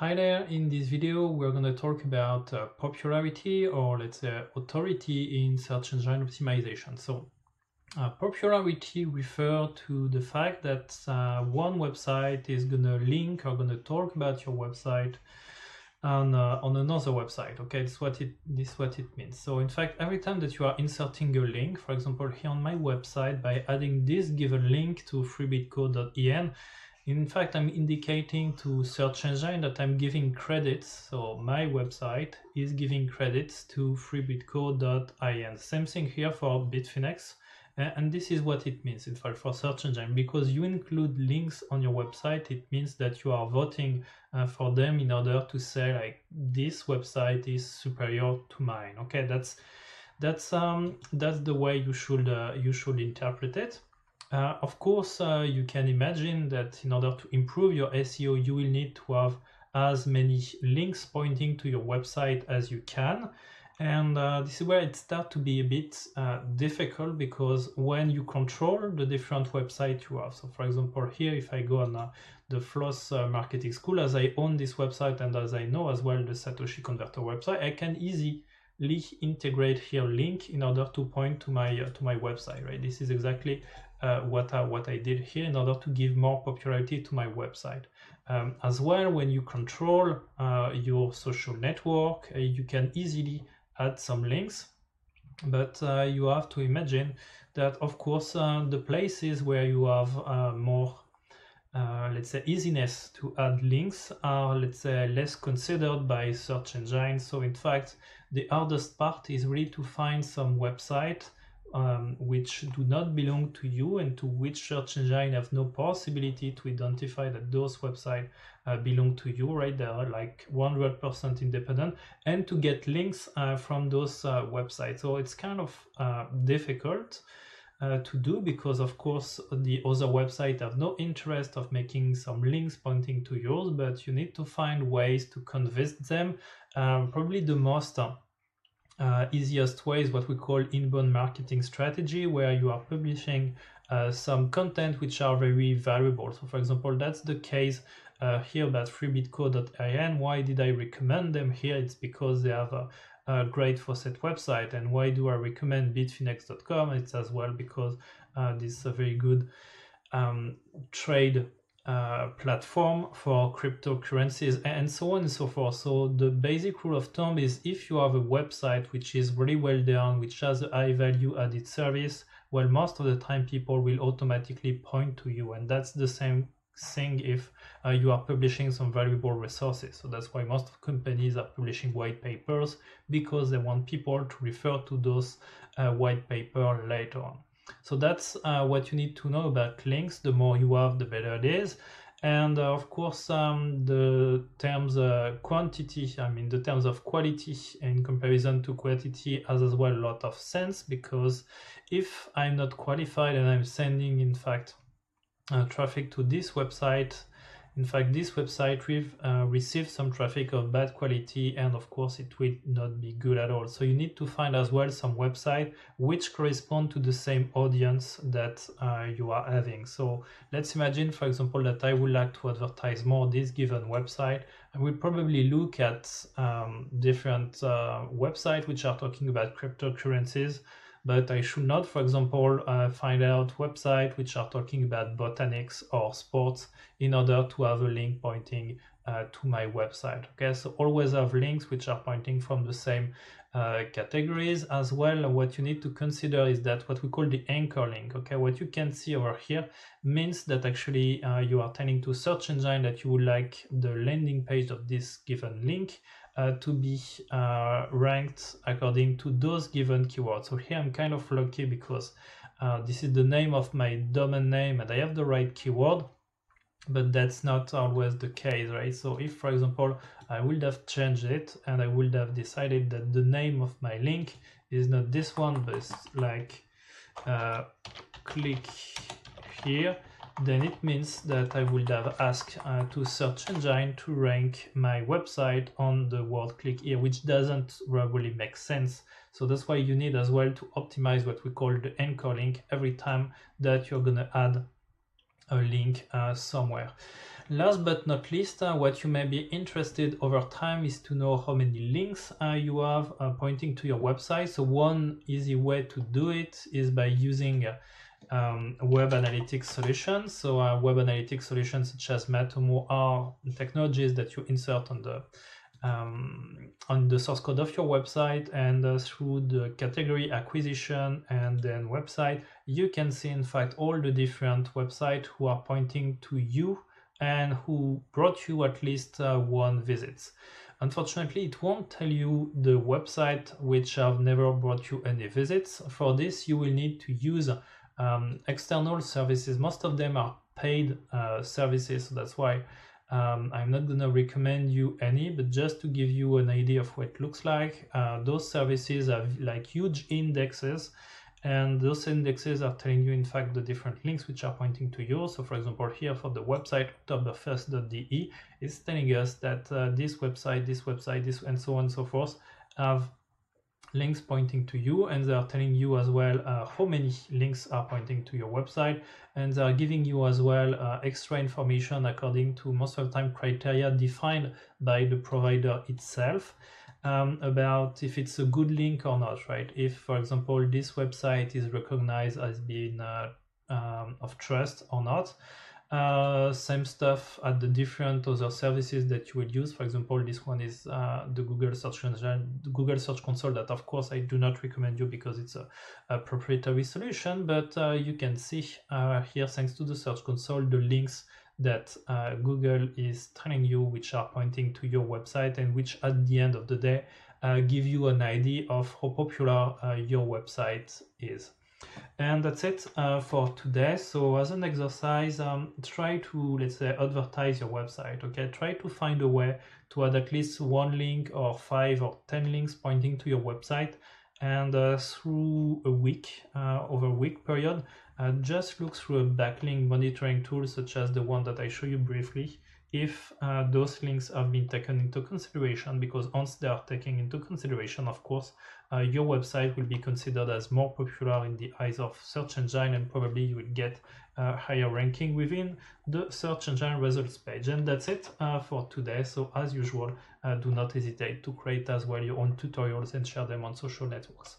Hi there, in this video we're going to talk about uh, popularity or let's say authority in search engine optimization. So uh, popularity refers to the fact that uh, one website is going to link or going to talk about your website on, uh, on another website. Okay, that's what it this what it means. So in fact, every time that you are inserting a link, for example, here on my website, by adding this given link to freebitco.in, in fact, I'm indicating to search engine that I'm giving credits. So my website is giving credits to freebitco.in. Same thing here for Bitfinex. And this is what it means, in fact, for search engine. Because you include links on your website, it means that you are voting uh, for them in order to say, like, this website is superior to mine. Okay, that's that's um that's the way you should uh, you should interpret it. Uh, of course, uh, you can imagine that in order to improve your SEO, you will need to have as many links pointing to your website as you can. And uh, this is where it starts to be a bit uh, difficult because when you control the different websites you have. So for example, here, if I go on uh, the Floss uh, Marketing School, as I own this website and as I know as well the Satoshi Converter website, I can easily integrate here link in order to point to my to my website, right? This is exactly uh, what, I, what I did here in order to give more popularity to my website. Um, as well, when you control uh, your social network, uh, you can easily add some links, but uh, you have to imagine that, of course, uh, the places where you have uh, more uh, let's say easiness to add links are let's say less considered by search engines so in fact the hardest part is really to find some website um, which do not belong to you and to which search engine have no possibility to identify that those websites uh, belong to you, right? They are like 100% independent and to get links uh, from those uh, websites. So it's kind of uh, difficult uh, to do because of course the other website have no interest of making some links pointing to yours, but you need to find ways to convince them. Um, probably the most uh, easiest way is what we call inbound marketing strategy, where you are publishing uh, some content which are very valuable. So for example, that's the case uh, here about freebitco.in. Why did I recommend them here? It's because they have a, a great faucet website. And why do I recommend bitfinex.com? It's as well because uh, this is a very good um, trade uh, platform for cryptocurrencies and so on and so forth. So the basic rule of thumb is if you have a website which is really well done, which has a high value added service, well, most of the time people will automatically point to you. And that's the same thing if uh, you are publishing some valuable resources. So that's why most companies are publishing white papers because they want people to refer to those uh, white paper later on. So that's uh, what you need to know about links. The more you have, the better it is. And uh, of course, um, the terms uh, quantity, I mean, the terms of quality in comparison to quantity has as well a lot of sense because if I'm not qualified and I'm sending, in fact, uh, traffic to this website in fact, this website will uh, receive some traffic of bad quality and of course it will not be good at all. So you need to find as well some website which correspond to the same audience that uh, you are having. So let's imagine, for example, that I would like to advertise more this given website. I will probably look at um, different uh, websites which are talking about cryptocurrencies but I should not, for example, uh, find out websites which are talking about botanics or sports in order to have a link pointing uh, to my website. Okay, so always have links which are pointing from the same uh, categories as well. What you need to consider is that what we call the anchor link. Okay, what you can see over here means that actually uh, you are telling to search engine that you would like the landing page of this given link uh, to be uh, ranked according to those given keywords. So here I'm kind of lucky because uh, this is the name of my domain name and I have the right keyword, but that's not always the case, right? So if, for example, I would have changed it and I would have decided that the name of my link is not this one, but like uh, click here, then it means that I would have asked uh, to search engine to rank my website on the word click here, which doesn't really make sense. So that's why you need as well to optimize what we call the anchor link every time that you're gonna add a link uh, somewhere. Last but not least, uh, what you may be interested over time is to know how many links uh, you have pointing to your website. So one easy way to do it is by using um, web analytics solutions. So uh, web analytics solutions such as Matomo are technologies that you insert on the um, on the source code of your website and uh, through the category acquisition and then website, you can see in fact all the different websites who are pointing to you and who brought you at least uh, one visit. Unfortunately, it won't tell you the website which have never brought you any visits. For this, you will need to use um, external services. Most of them are paid uh, services, so that's why um, I'm not gonna recommend you any, but just to give you an idea of what it looks like, uh, those services have like huge indexes and those indexes are telling you in fact the different links which are pointing to you. So for example, here for the website oktoberfest.de, it's telling us that uh, this website, this website, this and so on and so forth have links pointing to you and they are telling you as well uh, how many links are pointing to your website and they are giving you as well uh, extra information according to most of the time criteria defined by the provider itself um, about if it's a good link or not right? If for example this website is recognized as being uh, um, of trust or not uh, same stuff at the different other services that you will use. For example, this one is uh, the Google Search Engine, Google Search Console. That of course I do not recommend you because it's a, a proprietary solution. But uh, you can see uh, here, thanks to the Search Console, the links that uh, Google is telling you, which are pointing to your website, and which at the end of the day uh, give you an idea of how popular your website is. And that's it uh, for today. So as an exercise, um, try to, let's say, advertise your website, okay? Try to find a way to add at least one link or five or 10 links pointing to your website. And uh, through a week, uh, over a week period, uh, just look through a backlink monitoring tool such as the one that I show you briefly if uh, those links have been taken into consideration because once they are taken into consideration of course uh, your website will be considered as more popular in the eyes of search engine and probably you will get a higher ranking within the search engine results page. And that's it uh, for today. So as usual uh, do not hesitate to create as well your own tutorials and share them on social networks